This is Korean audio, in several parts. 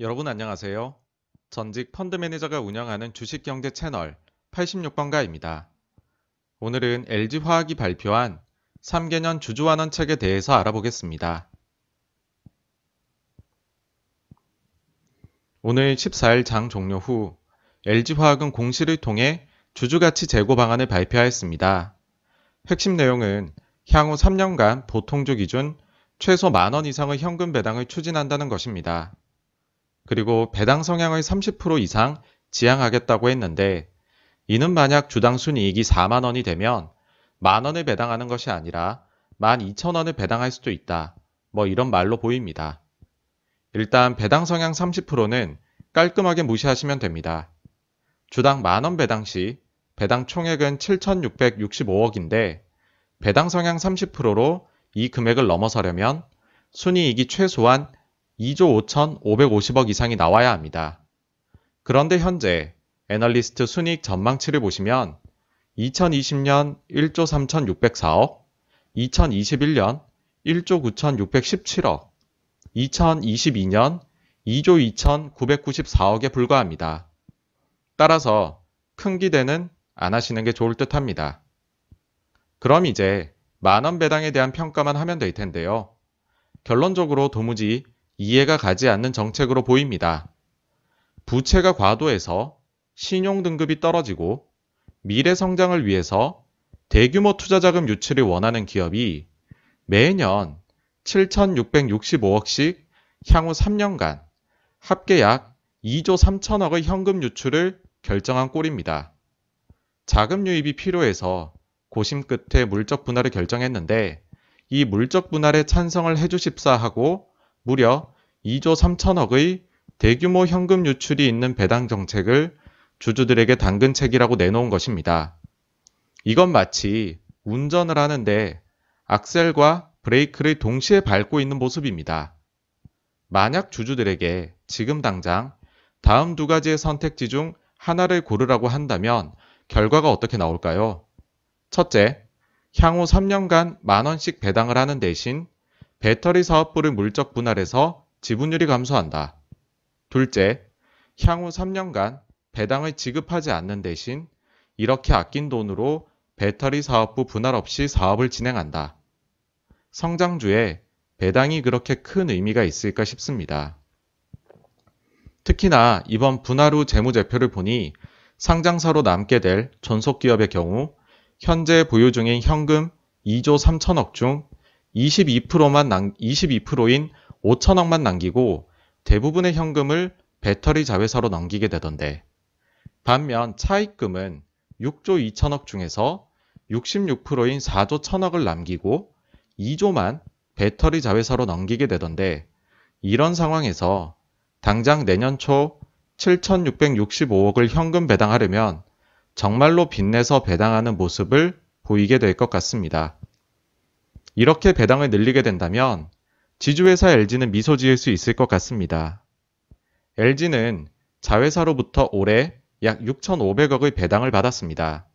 여러분 안녕하세요. 전직 펀드 매니저가 운영하는 주식 경제 채널 86번가입니다. 오늘은 LG화학이 발표한 3개년 주주환원 책에 대해서 알아보겠습니다. 오늘 14일 장 종료 후 LG화학은 공시를 통해 주주가치 제고 방안을 발표하였습니다. 핵심 내용은 향후 3년간 보통주 기준 최소 만원 이상의 현금 배당을 추진한다는 것입니다. 그리고 배당 성향을 30% 이상 지향하겠다고 했는데 이는 만약 주당 순이익이 4만 원이 되면 만 원을 배당하는 것이 아니라 12,000원을 배당할 수도 있다. 뭐 이런 말로 보입니다. 일단 배당 성향 30%는 깔끔하게 무시하시면 됩니다. 주당 만원 배당 시 배당 총액은 7,665억인데 배당 성향 30%로 이 금액을 넘어서려면 순이익이 최소한 2조 5,550억 이상이 나와야 합니다. 그런데 현재 애널리스트 순이익 전망치를 보시면 2020년 1조 3,604억, 2021년 1조 9,617억, 2022년 2조 2,994억에 불과합니다. 따라서 큰 기대는 안 하시는 게 좋을 듯 합니다. 그럼 이제 만원 배당에 대한 평가만 하면 될 텐데요. 결론적으로 도무지 이해가 가지 않는 정책으로 보입니다. 부채가 과도해서 신용 등급이 떨어지고 미래 성장을 위해서 대규모 투자 자금 유치를 원하는 기업이 매년 7,665억씩 향후 3년간 합계 약 2조 3천억의 현금 유출을 결정한 꼴입니다. 자금 유입이 필요해서 고심 끝에 물적 분할을 결정했는데 이 물적 분할에 찬성을 해주십사 하고 무려 2조 3천억의 대규모 현금 유출이 있는 배당 정책을 주주들에게 당근책이라고 내놓은 것입니다. 이건 마치 운전을 하는데 악셀과 브레이크를 동시에 밟고 있는 모습입니다. 만약 주주들에게 지금 당장 다음 두 가지의 선택지 중 하나를 고르라고 한다면 결과가 어떻게 나올까요? 첫째, 향후 3년간 만원씩 배당을 하는 대신 배터리 사업부를 물적 분할해서 지분율이 감소한다. 둘째, 향후 3년간 배당을 지급하지 않는 대신 이렇게 아낀 돈으로 배터리 사업부 분할 없이 사업을 진행한다. 성장주에 배당이 그렇게 큰 의미가 있을까 싶습니다. 특히나 이번 분할 후 재무제표를 보니 상장사로 남게 될 존속기업의 경우 현재 보유 중인 현금 2조 3천억 중 22%만 남, 22%인 5천억만 남기고 대부분의 현금을 배터리 자회사로 넘기게 되던데 반면 차입금은 6조 2천억 중에서 66%인 4조 1천억을 남기고 2조만 배터리 자회사로 넘기게 되던데 이런 상황에서 당장 내년 초 7,665억을 현금 배당하려면 정말로 빚내서 배당하는 모습을 보이게 될 것 같습니다. 이렇게 배당을 늘리게 된다면 지주회사 LG는 미소 지을 수 있을 것 같습니다. LG는 자회사로부터 올해 약 6,500억의 배당을 받았습니다.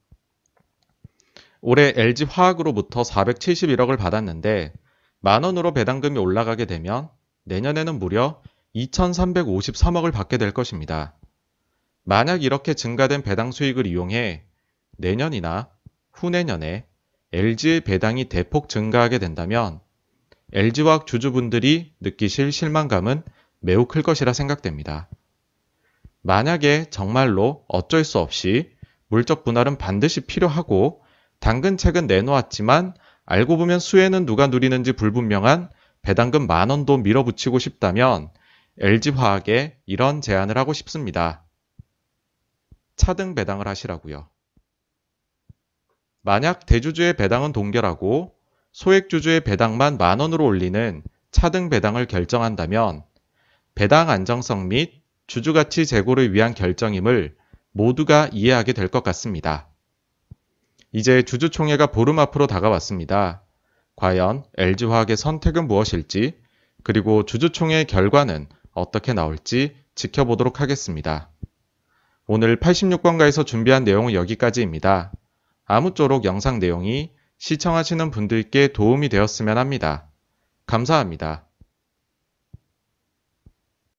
올해 LG 화학으로부터 471억을 받았는데 만원으로 배당금이 올라가게 되면 내년에는 무려 2,353억을 받게 될 것입니다. 만약 이렇게 증가된 배당 수익을 이용해 내년이나 후내년에 LG의 배당이 대폭 증가하게 된다면 LG화학 주주분들이 느끼실 실망감은 매우 클 것이라 생각됩니다. 만약에 정말로 어쩔 수 없이 물적 분할은 반드시 필요하고 당근책은 내놓았지만 알고 보면 수혜는 누가 누리는지 불분명한 배당금 만 원도 밀어붙이고 싶다면 LG화학에 이런 제안을 하고 싶습니다. 차등 배당을 하시라고요. 만약 대주주의 배당은 동결하고 소액주주의 배당만 만 원으로 올리는 차등 배당을 결정한다면 배당 안정성 및 주주가치 제고를 위한 결정임을 모두가 이해하게 될 것 같습니다. 이제 주주총회가 보름 앞으로 다가왔습니다. 과연 LG화학의 선택은 무엇일지, 그리고 주주총회 결과는 어떻게 나올지 지켜보도록 하겠습니다. 오늘 86번가에서 준비한 내용은 여기까지입니다. 아무쪼록 영상 내용이 시청하시는 분들께 도움이 되었으면 합니다. 감사합니다.